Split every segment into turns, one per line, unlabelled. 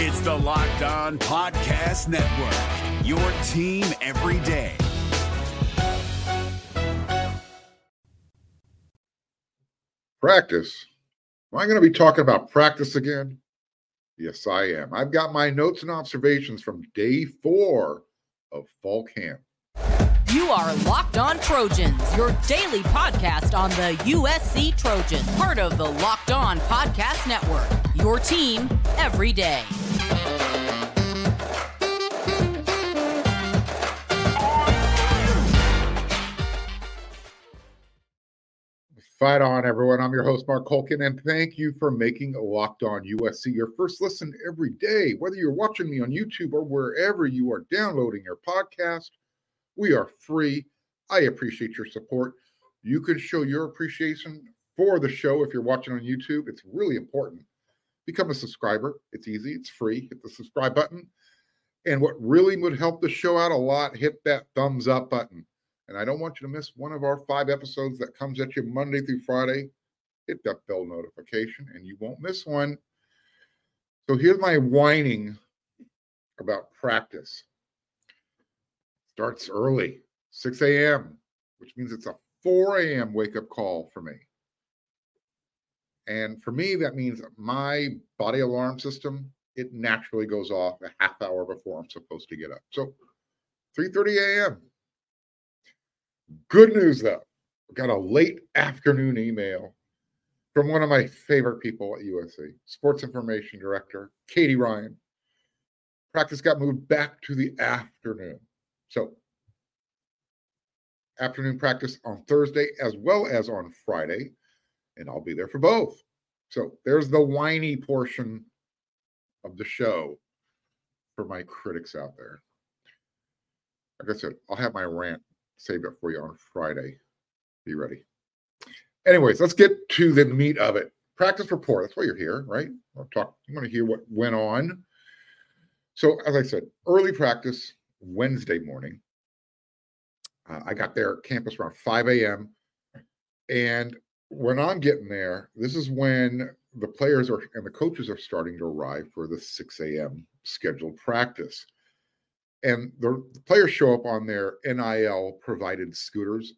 It's the Locked On Podcast Network, your team every day.
Practice. Am I going to be talking about practice again? Yes, I am. I've got my notes and observations from day four of fall camp.
You are Locked On Trojans, your daily podcast on the USC Trojans, part of the Locked On Podcast Network. Your team every day.
Fight on, everyone. I'm your host, Mark Colkin, and thank you for making Locked On USC your first listen every day. Whether you're watching me on YouTube or wherever you are downloading your podcast, we are free. I appreciate your support. You can show your appreciation for the show if you're watching on YouTube. It's really important. Become a subscriber. It's easy, it's free. Hit the subscribe button. And what really would help the show out a lot, hit that thumbs up button. And I don't want you to miss one of our five episodes that comes at you Monday through Friday. Hit that bell notification and you won't miss one. So here's my whining about practice. Starts early, 6 a.m., which means it's a 4 a.m. wake up call for me. And for me, that means my body alarm system, it naturally goes off a half hour before I'm supposed to get up. So 3:30 a.m. Good news though. Got a late afternoon email from one of my favorite people at USC, sports information director, Katie Ryan. Practice got moved back to the afternoon. So, afternoon practice on Thursday as well as on Friday, and I'll be there for both. So, there's the whiny portion of the show for my critics out there. Like I said, I'll have my rant save it for you on Friday. Be ready. Anyways, let's get to the meat of it. Practice report. That's why you're here, right? I'll talk. You want to hear what went on. So, as I said, early practice Wednesday morning. Uh, I got there at campus around 5 a.m. And when I'm getting there, this is when the players are and the coaches are starting to arrive for the 6 a.m. scheduled practice and the, players show up on their NIL provided scooters.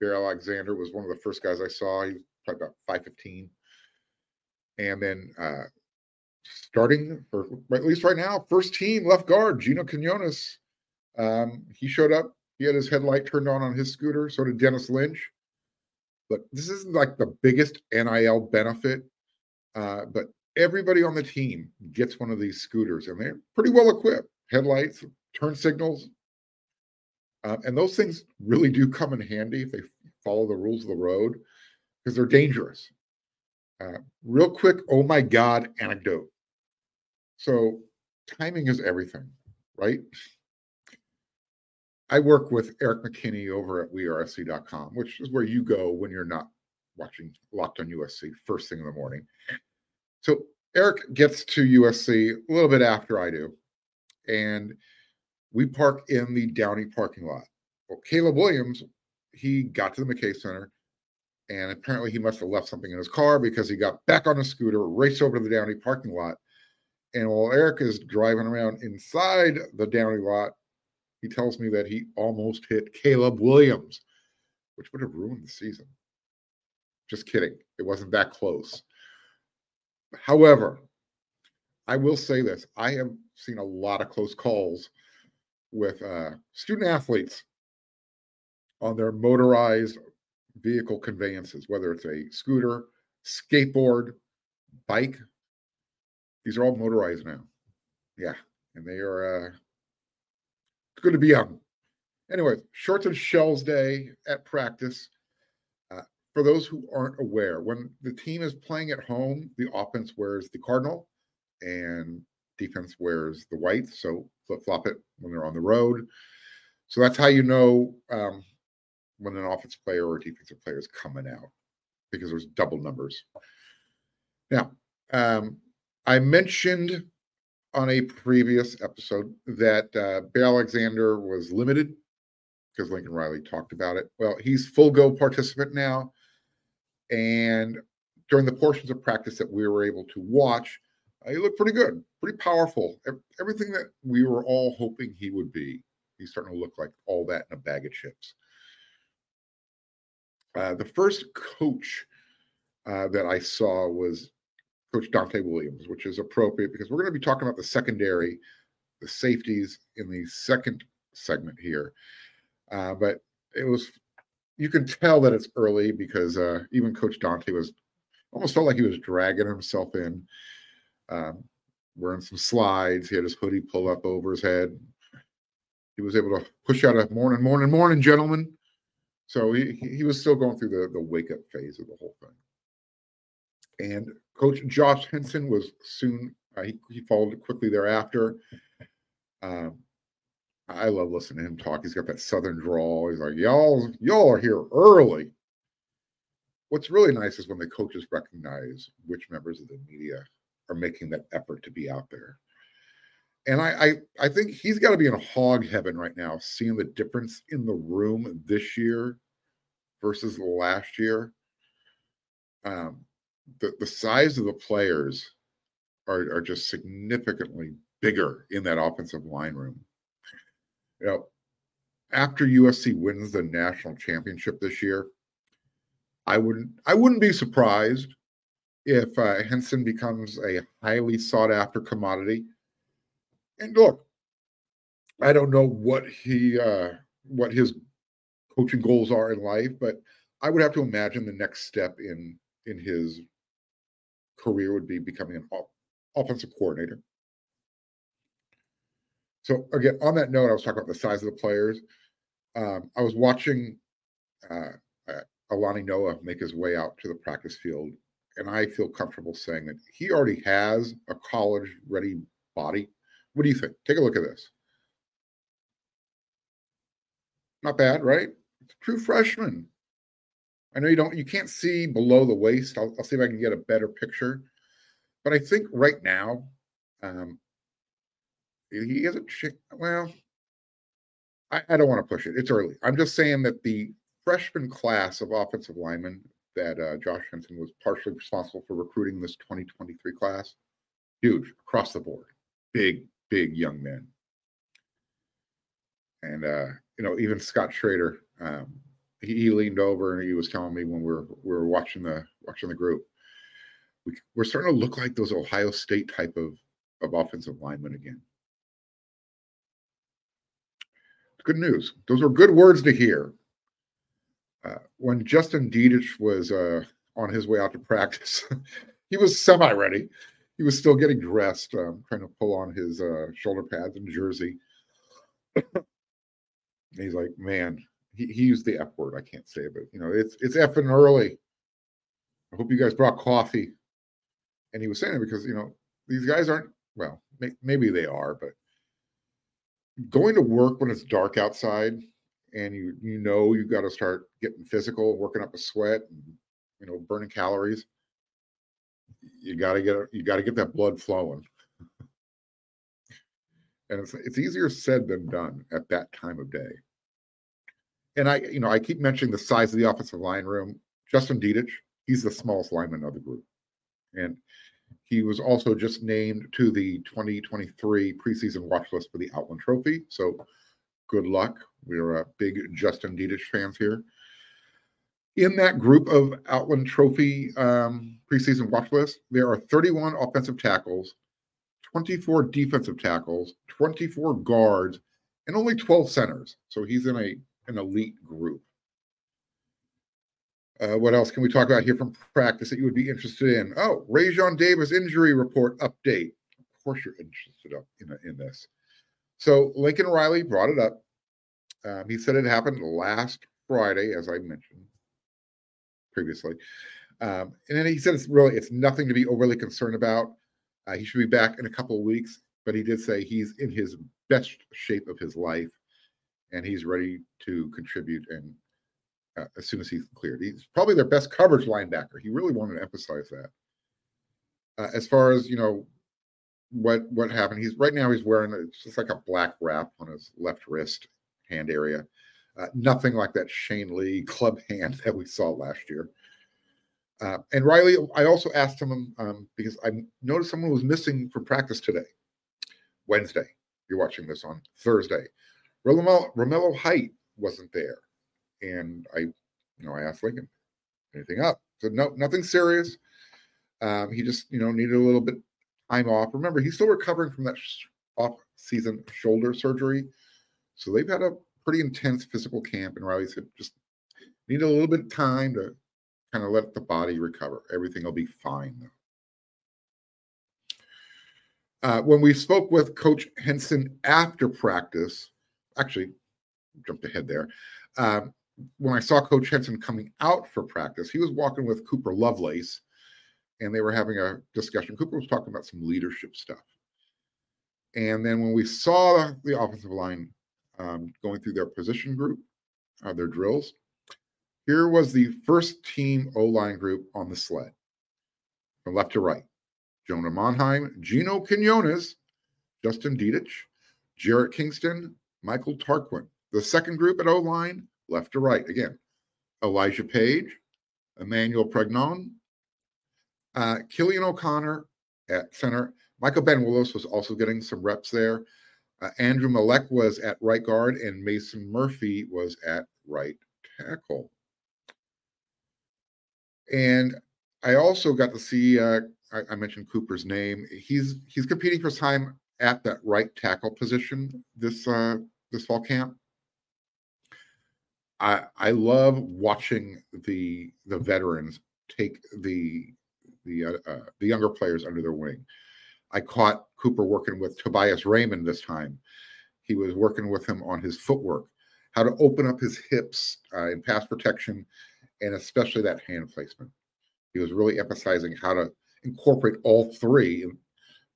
Bear Alexander was one of the first guys I saw. He's probably about 5'15. And then uh, starting, or at least right now, first team left guard, Gino Quinones. Um, he showed up. He had his headlight turned on on his scooter. So did Dennis Lynch. But this isn't like the biggest NIL benefit. Uh, but everybody on the team gets one of these scooters and they're pretty well equipped headlights, turn signals. Uh, and those things really do come in handy if they follow the rules of the road because they're dangerous. Uh, real quick, oh my God anecdote. So, timing is everything, right? I work with Eric McKinney over at wearesc.com, which is where you go when you're not watching Locked on USC first thing in the morning. So, Eric gets to USC a little bit after I do and we park in the Downey parking lot. Well, Caleb Williams, he got to the McKay Center, and apparently he must have left something in his car because he got back on a scooter, raced over to the Downey parking lot. And while Eric is driving around inside the Downey lot, he tells me that he almost hit Caleb Williams, which would have ruined the season. Just kidding. It wasn't that close. However, I will say this I have seen a lot of close calls with uh, student athletes on their motorized vehicle conveyances, whether it's a scooter, skateboard, bike. These are all motorized now. Yeah. And they are uh, it's good to be young. Anyway, shorts and shells day at practice. Uh, for those who aren't aware, when the team is playing at home, the offense wears the cardinal and defense wears the white. So flip flop it when they're on the road. So that's how you know um, when an offensive player or defensive player is coming out because there's double numbers. Now, um, I mentioned on a previous episode that uh, Bear Alexander was limited because Lincoln Riley talked about it. Well, he's full go participant now. And during the portions of practice that we were able to watch, he looked pretty good, pretty powerful. Everything that we were all hoping he would be. He's starting to look like all that in a bag of chips. Uh, the first coach uh, that I saw was Coach Donte Williams, which is appropriate because we're going to be talking about the secondary, the safeties in the second segment here. Uh, but it was, you can tell that it's early because uh, even Coach Donte was almost felt like he was dragging himself in, um, wearing some slides. He had his hoodie pulled up over his head. He was able to push out a morning, morning, morning, gentlemen. So he, he was still going through the, the wake up phase of the whole thing. And Coach Josh Henson was soon, uh, he, he followed quickly thereafter. Um, I love listening to him talk. He's got that southern drawl. He's like, y'all, y'all are here early. What's really nice is when the coaches recognize which members of the media are making that effort to be out there. And I, I, I think he's got to be in hog heaven right now, seeing the difference in the room this year versus last year. Um, the, the size of the players are, are just significantly bigger in that offensive line room. You know, after USC wins the national championship this year, I wouldn't I wouldn't be surprised if uh, Henson becomes a highly sought after commodity. And look, I don't know what he uh, what his coaching goals are in life, but I would have to imagine the next step in in his career would be becoming an offensive coordinator. So again, on that note, I was talking about the size of the players. Um, I was watching uh, uh, Alani Noa make his way out to the practice field, and I feel comfortable saying that he already has a college-ready body. What do you think? Take a look at this. Not bad, right? True freshman. I know you don't, you can't see below the waist. I'll, I'll see if I can get a better picture. But I think right now, um, he hasn't. Well, I, I don't want to push it. It's early. I'm just saying that the freshman class of offensive linemen that uh, Josh Henson was partially responsible for recruiting this 2023 class, huge across the board, big, big young men. And uh, you know, even Scott Schrader, um, he, he, leaned over and he was telling me when we were we were watching the watching the group, we, we're starting to look like those Ohio State type of of offensive linemen again. Good news. Those were good words to hear. Uh, when Justin Dedich was uh, on his way out to practice, he was semi ready. He was still getting dressed, um, trying to pull on his uh, shoulder pads and jersey. he's like, man, he, he used the F word. I can't say it, but you know, it's it's effing early. I hope you guys brought coffee. And he was saying it because you know these guys aren't well, may, maybe they are, but going to work when it's dark outside and you you know you got to start getting physical, working up a sweat, and, you know, burning calories. You got to get you got to get that blood flowing. and it's it's easier said than done at that time of day. And I, you know, I keep mentioning the size of the offensive line room. Justin Dedich, he's the smallest lineman of the group, and he was also just named to the 2023 preseason watch list for the Outland Trophy. So good luck. We're a big Justin Dedich fans here. In that group of Outland Trophy um, preseason watch list, there are 31 offensive tackles, 24 defensive tackles, 24 guards, and only 12 centers. So he's in a an elite group. Uh, what else can we talk about here from practice that you would be interested in? Oh, Raesjon Davis injury report update. Of course, you're interested in, in this. So Lincoln Riley brought it up. Um, he said it happened last Friday, as I mentioned previously. Um, and then he said it's really it's nothing to be overly concerned about. Uh, he should be back in a couple of weeks, but he did say he's in his best shape of his life, and he's ready to contribute and uh, as soon as he's cleared. He's probably their best coverage linebacker. He really wanted to emphasize that. Uh, as far as you know, what what happened? He's right now he's wearing it's just like a black wrap on his left wrist hand area. Uh, nothing like that Shane Lee club hand that we saw last year. Uh, and Riley, I also asked him um, because I noticed someone was missing from practice today, Wednesday. You're watching this on Thursday. Romello Height wasn't there, and I, you know, I asked Lincoln, anything up? So no, nothing serious. Um, he just, you know, needed a little bit time off. Remember, he's still recovering from that off-season shoulder surgery, so they've had a pretty intense physical camp. And Riley said, just need a little bit of time to kind of let the body recover. Everything will be fine. Uh, when we spoke with Coach Henson after practice, actually jumped ahead there. Um, when I saw Coach Henson coming out for practice, he was walking with Cooper Lovelace, and they were having a discussion. Cooper was talking about some leadership stuff. And then when we saw the offensive line um, going through their position group, uh, their drills, here was the first team O line group on the sled from left to right Jonah Monheim, Gino Quinones, Justin Dedich, Jarrett Kingston, Michael Tarquin. The second group at O line, left to right again Elijah Page, Emmanuel Pregnon, uh, Killian O'Connor at center. Michael Ben Willis was also getting some reps there. Uh, Andrew Malek was at right guard, and Mason Murphy was at right tackle. And I also got to see. Uh, I, I, mentioned Cooper's name. He's he's competing for time at that right tackle position this uh, this fall camp. I I love watching the the veterans take the the uh, uh, the younger players under their wing. I caught Cooper working with Tobias Raymond this time. He was working with him on his footwork, how to open up his hips uh, in pass protection, and especially that hand placement. He was really emphasizing how to incorporate all three,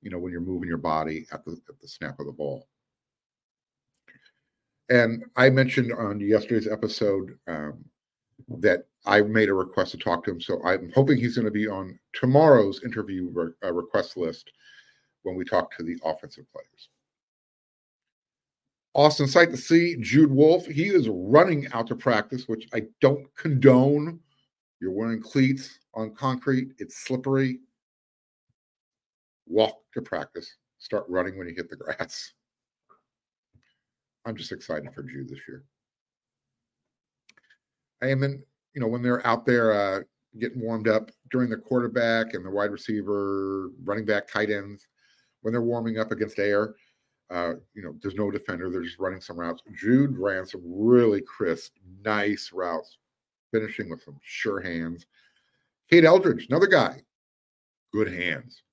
you know, when you're moving your body at the at the snap of the ball. And I mentioned on yesterday's episode um, that I made a request to talk to him. So I'm hoping he's going to be on tomorrow's interview re- uh, request list when we talk to the offensive players. Austin sight to see Jude Wolfe. He is running out to practice, which I don't condone. You're wearing cleats on concrete, it's slippery. Walk to practice. Start running when you hit the grass. I'm just excited for Jude this year. I am in, you know, when they're out there uh, getting warmed up during the quarterback and the wide receiver, running back, tight ends, when they're warming up against air, uh, you know, there's no defender. They're just running some routes. Jude ran some really crisp, nice routes, finishing with some sure hands. Kate Eldridge, another guy, good hands.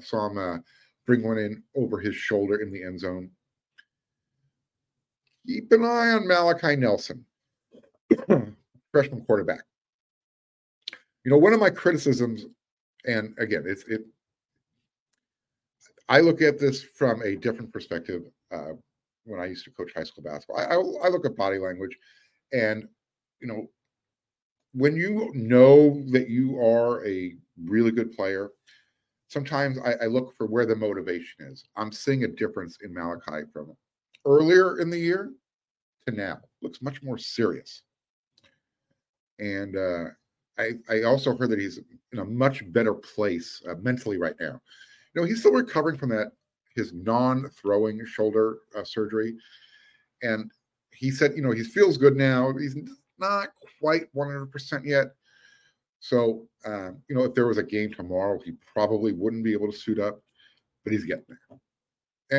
Saw him uh, bring one in over his shoulder in the end zone keep an eye on Malachi Nelson, freshman quarterback. You know, one of my criticisms, and again, it's it. I look at this from a different perspective. Uh, when I used to coach high school basketball, I, I, I look at body language, and you know, when you know that you are a really good player, sometimes I, I, look for where the motivation is. I'm seeing a difference in Malachi from earlier in the year to now. Looks much more serious. And uh, I, I also heard that he's in a much better place uh, mentally right now. You know, he's still recovering from that his non-throwing shoulder uh, surgery, and he said, you know, he feels good now. He's not quite 100% yet. So, um, you know, if there was a game tomorrow, he probably wouldn't be able to suit up, but he's getting there.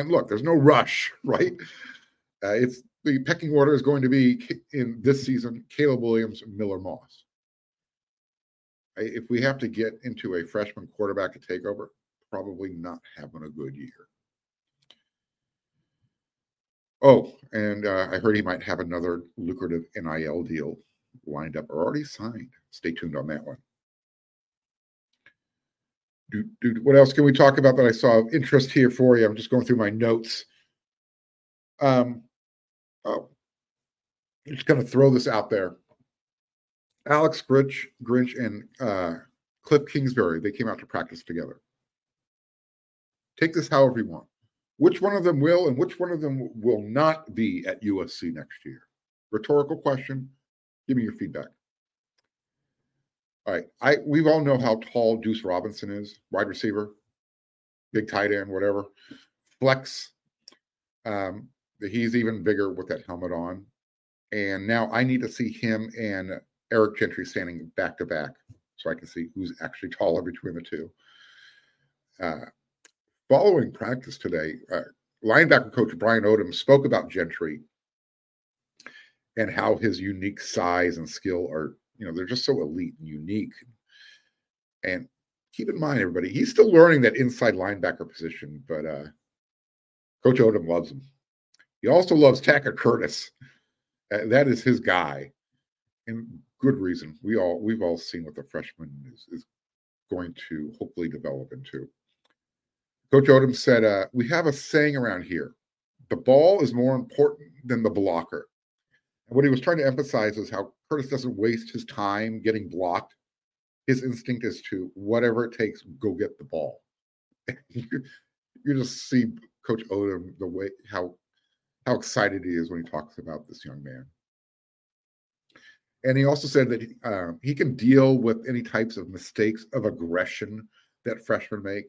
And look, there's no rush, right? Uh, it's the pecking order is going to be in this season Caleb Williams, Miller Moss. If we have to get into a freshman quarterback to take over, probably not having a good year. Oh, and uh, I heard he might have another lucrative NIL deal lined up or already signed. Stay tuned on that one. Do, what else can we talk about that I saw of interest here for you? I'm just going through my notes. Um, I'm just going to throw this out there. Alex Grinch, Grinch and uh, Cliff Kingsbury, they came out to practice together. Take this however you want. Which one of them will and which one of them will not be at USC next year? Rhetorical question. Give me your feedback. All right. I we all know how tall Deuce Robinson is, wide receiver, big tight end, whatever. Flex. Um, he's even bigger with that helmet on. And now I need to see him and Eric Gentry standing back to back so I can see who's actually taller between the two. Uh, following practice today, uh, linebacker coach Brian Odom spoke about Gentry and how his unique size and skill are, you know, they're just so elite and unique. And keep in mind, everybody, he's still learning that inside linebacker position, but uh, Coach Odom loves him. He also loves Tackett Curtis. Uh, that is his guy, and good reason. We all we've all seen what the freshman is, is going to hopefully develop into. Coach Odom said, uh, "We have a saying around here: the ball is more important than the blocker." And what he was trying to emphasize is how Curtis doesn't waste his time getting blocked. His instinct is to whatever it takes, go get the ball. you, you just see Coach Odom the way how how excited he is when he talks about this young man. And he also said that he, uh, he can deal with any types of mistakes of aggression that freshmen make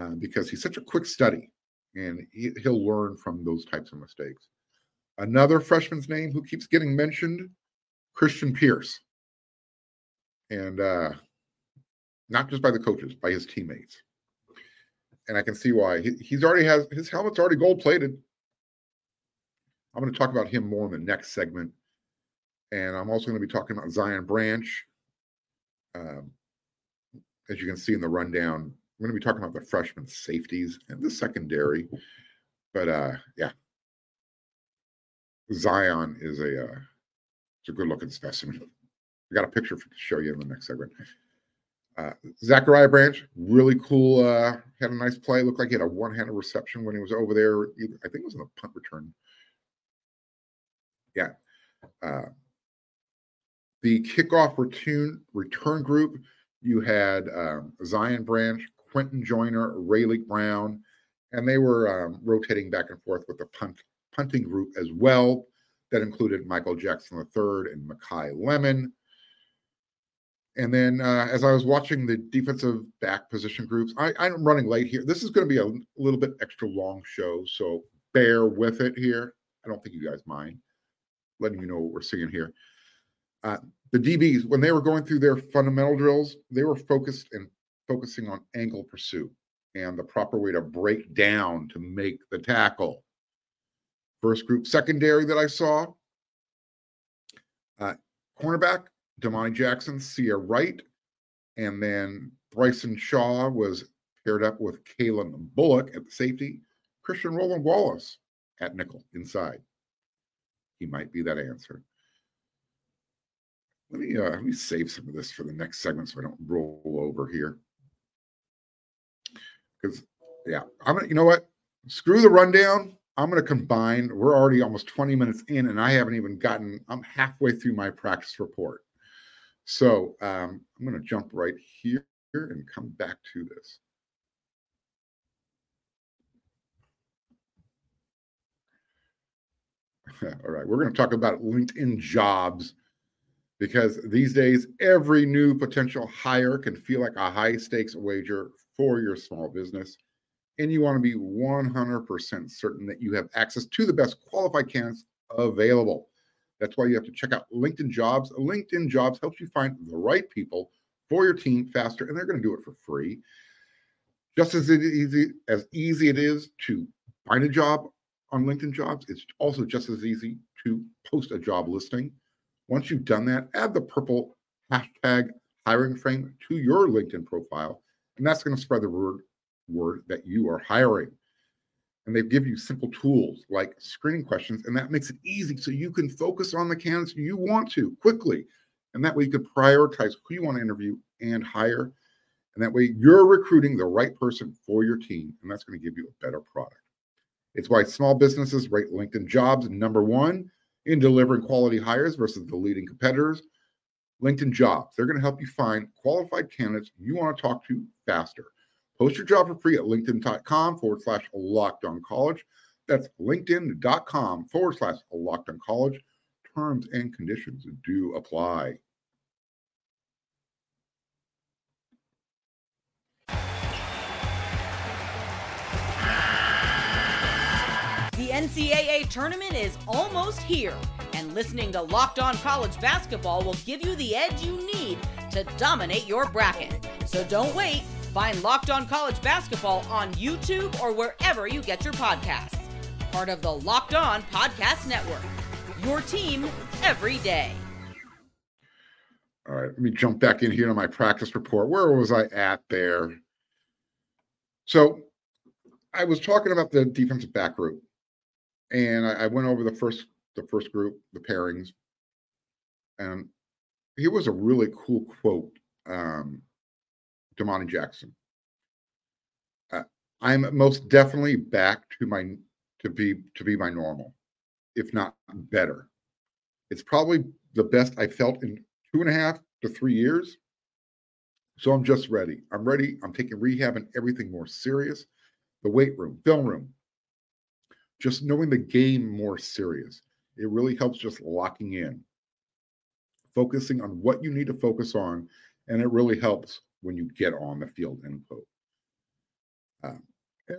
uh, because he's such a quick study and he, he'll learn from those types of mistakes. Another freshman's name who keeps getting mentioned, Christian Pierce. And uh, not just by the coaches, by his teammates. And I can see why. He, he's already has his helmet's already gold plated. I'm going to talk about him more in the next segment. And I'm also going to be talking about Zion Branch. Um, as you can see in the rundown, I'm going to be talking about the freshman safeties and the secondary. But uh, yeah, Zion is a uh, it's a good looking specimen. I got a picture to show you in the next segment. Uh, Zachariah Branch, really cool. Uh, had a nice play. Looked like he had a one-handed reception when he was over there. I think it was in a punt return yeah. Uh, the kickoff return return group, you had um, Zion Branch, Quinten Joyner, Raleek Brown, and they were um, rotating back and forth with the punt punting group as well. That included Michael Jackson III and Makai Lemon. And then uh, as I was watching the defensive back position groups, I, I'm running late here. This is going to be a little bit extra long show, so bear with it here. I don't think you guys mind letting you know what we're seeing here. Uh, the DBs, when they were going through their fundamental drills, they were focused and focusing on angle pursuit and the proper way to break down to make the tackle. First group secondary that I saw, uh, cornerback, Domani Jackson, Ceyair Wright, and then Bryson Shaw was paired up with Calen Bullock at the safety, Christian Roland Wallace at nickel inside. He might be that answer. Let me uh, let me save some of this for the next segment so I don't roll over here. Because yeah, I'm gonna you know what? Screw the rundown. I'm gonna combine. We're already almost 20 minutes in, and I haven't even gotten. I'm halfway through my practice report. So um, I'm gonna jump right here and come back to this. All right, we're going to talk about LinkedIn jobs because these days every new potential hire can feel like a high stakes wager for your small business. And you want to be 100% certain that you have access to the best qualified candidates available. That's why you have to check out LinkedIn Jobs. LinkedIn Jobs helps you find the right people for your team faster, and they're going to do it for free. Just as easy as easy it is to find a job on LinkedIn jobs, it's also just as easy to post a job listing. Once you've done that, add the purple hashtag hiring frame to your LinkedIn profile, and that's going to spread the word, word that you are hiring. And they give you simple tools like screening questions, and that makes it easy so you can focus on the candidates you want to quickly. And that way you can prioritize who you want to interview and hire. And that way you're recruiting the right person for your team, and that's going to give you a better product. It's why small businesses rate LinkedIn jobs number one in delivering quality hires versus the leading competitors. LinkedIn jobs, they're going to help you find qualified candidates you want to talk to faster. Post your job for free at linkedin.com forward slash locked on college. That's linkedin.com forward slash locked on college. Terms and conditions do apply.
NCAA tournament is almost here, and listening to Locked On College Basketball will give you the edge you need to dominate your bracket. So don't wait. Find Locked On College Basketball on YouTube or wherever you get your podcasts. Part of the Locked On Podcast Network. Your team every day.
All right, let me jump back in here to my practice report. Where was I at there? So I was talking about the defensive back group, and I, I went over the first the first group, the pairings, and here was a really cool quote. Um, Domani Jackson. Uh, I'm most definitely back to my to be to be my normal, if not better. It's probably the best I felt in two and a half to three years. So I'm just ready. I'm ready. I'm taking rehab and everything more serious. The weight room, film room, just knowing the game more serious. It really helps just locking in, focusing on what you need to focus on. And it really helps when you get on the field, end quote. Um,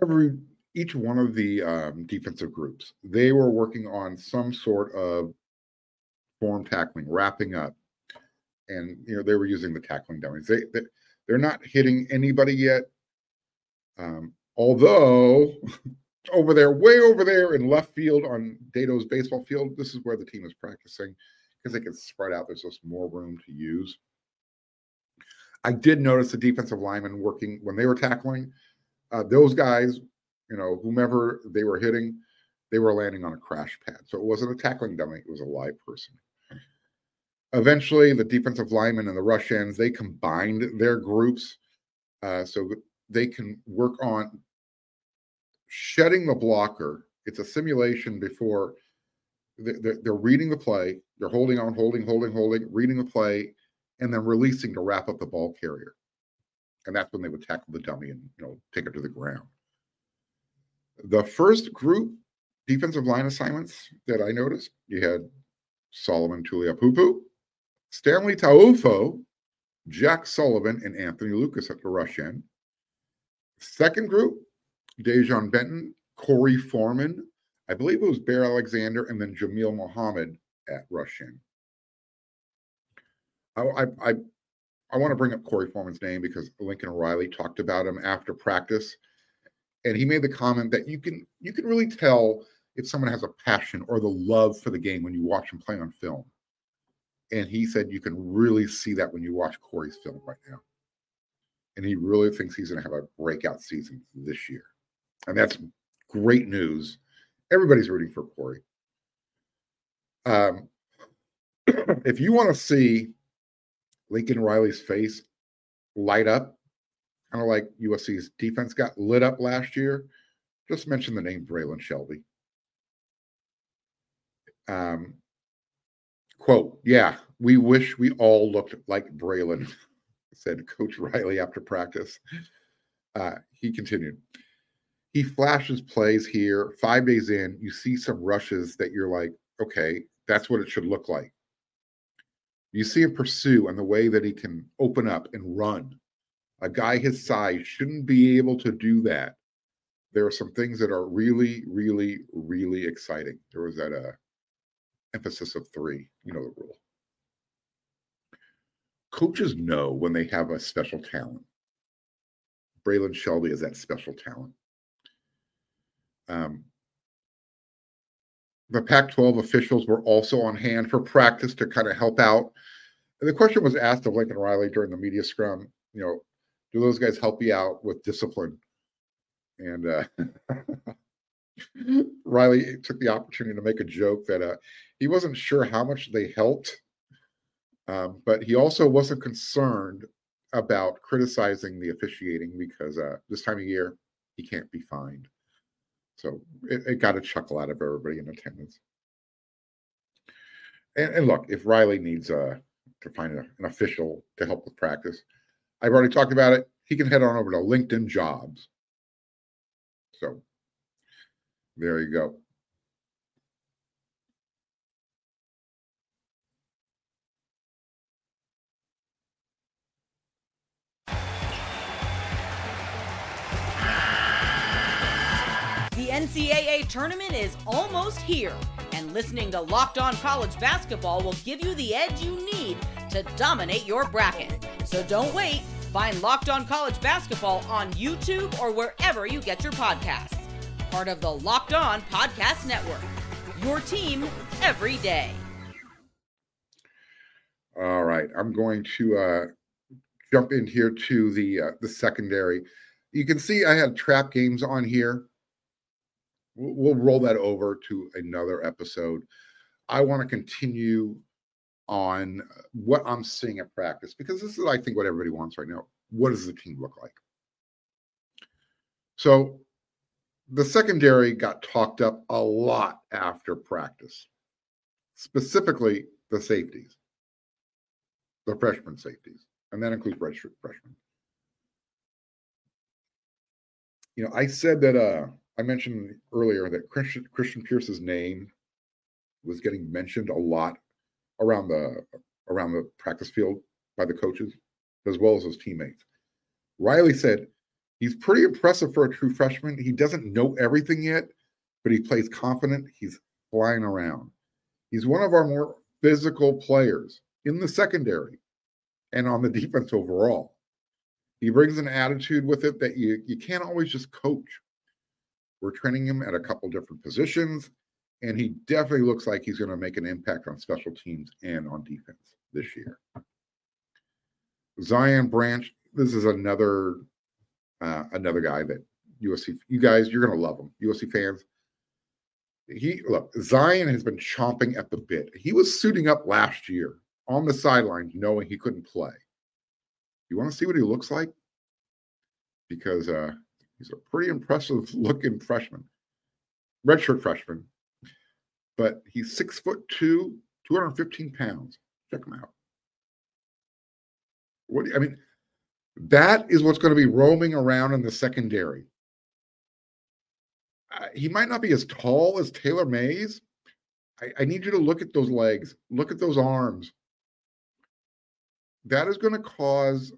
every each one of the um, defensive groups, they were working on some sort of form tackling, wrapping up, and you know they were using the tackling dummies. They, they they're not hitting anybody yet. Um, although over there, way over there in left field on Dedeaux's baseball field, this is where the team is practicing because they can spread out. There's just more room to use. I did notice the defensive linemen working when they were tackling. Uh, those guys, you know, whomever they were hitting, they were landing on a crash pad. So it wasn't a tackling dummy, it was a live person. Eventually, the defensive linemen and the rush ends, they combined their groups uh, so they can work on shedding the blocker. It's a simulation before they're, reading the play, they're holding on, holding, holding, holding, reading the play, and then releasing to wrap up the ball carrier. And that's when they would tackle the dummy and you know take it to the ground. The first group defensive line assignments that I noticed, you had Solomon Tuliaupupu, Stanley Taufo, Jack Sullivan, and Anthony Lucas at the rush end. Second group, Dejon Benton, Corey Foreman, I believe it was Bear Alexander, and then Jamil Muhammad at rush end. I, I, I want to bring up Corey Foreman's name because Lincoln O'Reilly talked about him after practice, and he made the comment that you can you can really tell if someone has a passion or the love for the game when you watch him play on film. And he said you can really see that when you watch Corey's film right now. And he really thinks he's going to have a breakout season this year. And that's great news. Everybody's rooting for Corey. Um, if you want to see Lincoln Riley's face light up, kind of like USC's defense got lit up last year. Just mention the name Braylan Shelby. Um, quote, yeah, we wish we all looked like Braylan, said Coach Riley after practice. Uh, he continued, he flashes plays here. Five days in, you see some rushes that you're like, okay, that's what it should look like. You see him pursue and the way that he can open up and run. A guy his size shouldn't be able to do that. There are some things that are really, really, really exciting. There was that uh, emphasis of three, you know the rule. Coaches know when they have a special talent. Braylan Shelby is that special talent. Um, the Pac 12 officials were also on hand for practice to kind of help out. And the question was asked of Lincoln Riley during the media scrum, you know, do those guys help you out with discipline? And uh, Riley took the opportunity to make a joke that uh, he wasn't sure how much they helped, um, but he also wasn't concerned about criticizing the officiating because uh, this time of year he can't be fined. So it, it, got a chuckle out of everybody in attendance. And, and look, if Riley needs uh, to find a, an official to help with practice, I've already talked about it. He can head on over to LinkedIn Jobs. So there you go.
NCAA tournament is almost here, and listening to Locked On College Basketball will give you the edge you need to dominate your bracket. So don't wait. Find Locked On College Basketball on YouTube or wherever you get your podcasts. Part of the Locked On Podcast Network. Your team every day.
All right, I'm going to uh, jump in here to the uh, the secondary. You can see I had trap games on here. We'll, roll that over to another episode. I want to continue on what I'm seeing at practice because this is, I think, what everybody wants right now. What does the team look like? So the secondary got talked up a lot after practice, specifically the safeties, the freshman safeties, and that includes redshirt freshmen. You know, I said that uh, I mentioned earlier that Christian Christian Pierce's name was getting mentioned a lot around the around the practice field by the coaches as well as his teammates. Riley said he's pretty impressive for a true freshman. He doesn't know everything yet, but he plays confident. He's flying around. He's one of our more physical players in the secondary and on the defense overall. He brings an attitude with it that you you can't always just coach. We're training him at a couple different positions and he definitely looks like he's going to make an impact on special teams and on defense this year. Zion Branch, this is another uh, another guy that USC. You guys, you're going to love him, USC fans. He look Zion has been chomping at the bit. He was suiting up last year on the sidelines, knowing he couldn't play. You want to see what he looks like? Because uh, he's a pretty impressive looking freshman, redshirt freshman but he's six foot two, 215 pounds. Check him out. What I mean, that is what's going to be roaming around in the secondary. Uh, he might not be as tall as Taylor Mays. I, I need you to look at those legs, look at those arms. That is going to cause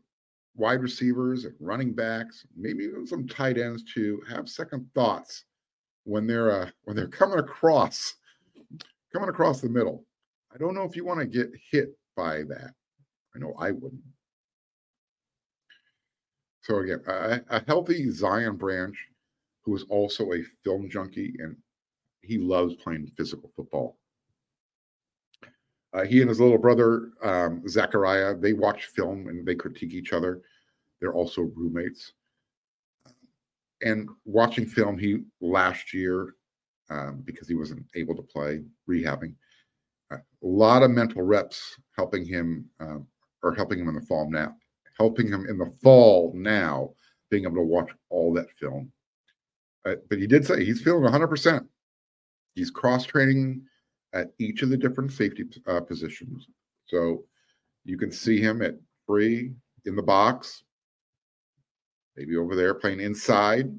wide receivers and running backs, maybe even some tight ends to have second thoughts when they're uh, when they're coming across coming across the middle. I don't know if you want to get hit by that. I know I wouldn't. So again, a, a healthy Zion Branch, who is also a film junkie and he loves playing physical football. Uh, he and his little brother um, Zachariah, they watch film and they critique each other. They're also roommates. And watching film, he last year um, because he wasn't able to play, rehabbing. A lot of mental reps helping him, um, or helping him in the fall now, helping him in the fall now, being able to watch all that film. Uh, but he did say he's feeling 100%. He's cross training at each of the different safety uh, positions. So you can see him at free in the box, maybe over there playing inside,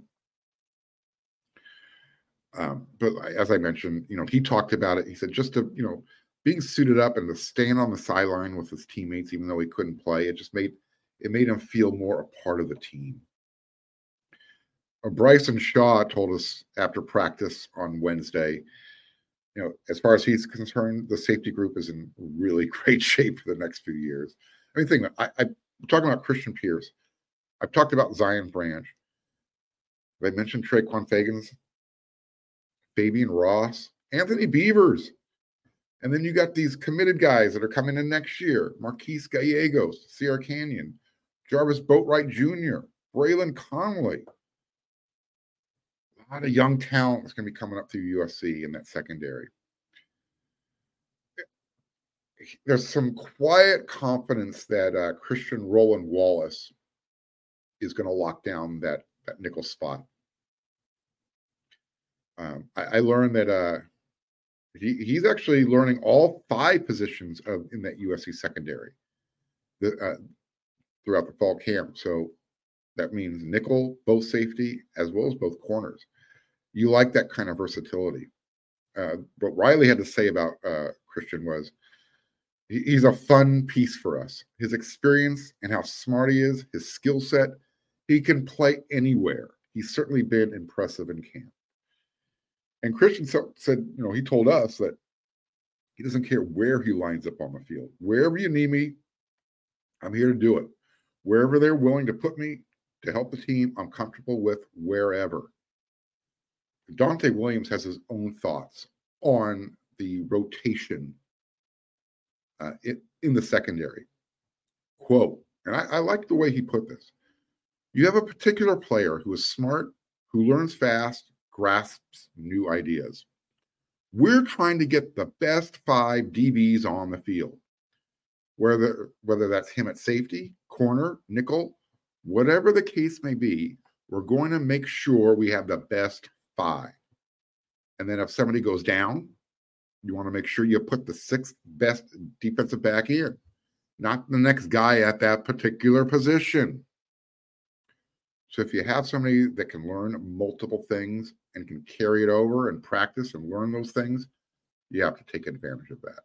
um, but as I mentioned, you know, he talked about it. He said just to, you know, being suited up and to stand on the sideline with his teammates, even though he couldn't play, it just made it made him feel more a part of the team. Uh, Bryson Shaw told us after practice on Wednesday, you know, as far as he's concerned, the safety group is in really great shape for the next few years. I mean, think I, I'm talking about Christian Pierce. I've talked about Zion Branch. I mentioned Traquan Fegans Fabian Ross, Anthony Beavers. And then you got these committed guys that are coming in next year Marquise Gallegos, Sierra Canyon, Jarvis Boatwright Jr., Braylon Conley. A lot of young talent that's going to be coming up through USC in that secondary. There's some quiet confidence that uh, Christian Roland Wallace is going to lock down that, that nickel spot um, I, I, learned that uh, he, he's actually learning all five positions of in that USC secondary the, uh, throughout the fall camp. So that means nickel, both safety, as well as both corners. You like that kind of versatility. Uh, what Riley had to say about uh, Christian was he, he's a fun piece for us. His experience and how smart he is, his skill set, he can play anywhere. He's certainly been impressive in camp. And Christian said, you know, he told us that he doesn't care where he lines up on the field. Wherever you need me, I'm here to do it. Wherever they're willing to put me to help the team, I'm comfortable with wherever. Donte Williams has his own thoughts on the rotation uh, in, in the secondary. Quote, and I, I like the way he put this. You have a particular player who is smart, who learns fast, grasps new ideas. We're trying to get the best five DBs on the field, whether whether that's him at safety, corner, nickel, whatever the case may be. We're going to make sure we have the best five. And then if somebody goes down, you want to make sure you put the sixth best defensive back in, not the next guy at that particular position. So if you have somebody that can learn multiple things and can carry it over and practice and learn those things, you have to take advantage of that.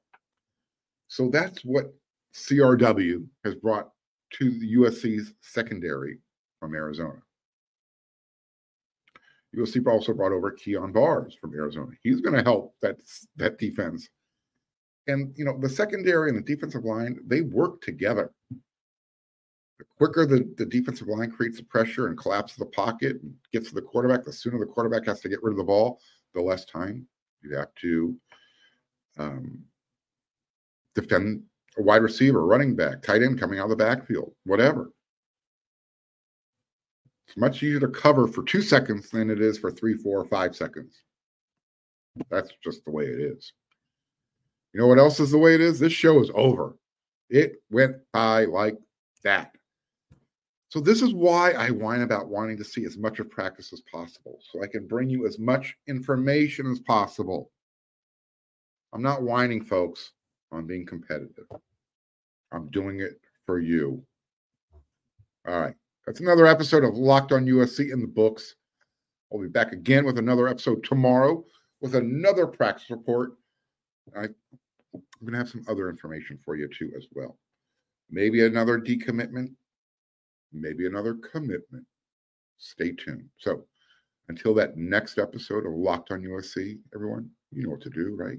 So that's what CRW has brought to the USC's secondary from Arizona. USC also brought over Kyon Barrs from Arizona. He's going to help that that defense. And you know, the secondary and the defensive line, they work together. The quicker the, the defensive line creates the pressure and collapses the pocket and gets to the quarterback, the sooner the quarterback has to get rid of the ball, the less time you have to um, defend a wide receiver, running back, tight end coming out of the backfield, whatever. It's much easier to cover for two seconds than it is for three, four, five seconds. That's just the way it is. You know what else is the way it is? This show is over. It went by like that. So this is why I whine about wanting to see as much of practice as possible, so I can bring you as much information as possible. I'm not whining, folks. I'm being competitive. I'm doing it for you. All right. That's another episode of Locked on USC in the books. I'll be back again with another episode tomorrow with another practice report. I, I'm going to have some other information for you too, as well. Maybe another decommitment, maybe another commitment. Stay tuned. So, until that next episode of Locked on USC, everyone, you know what to do, right?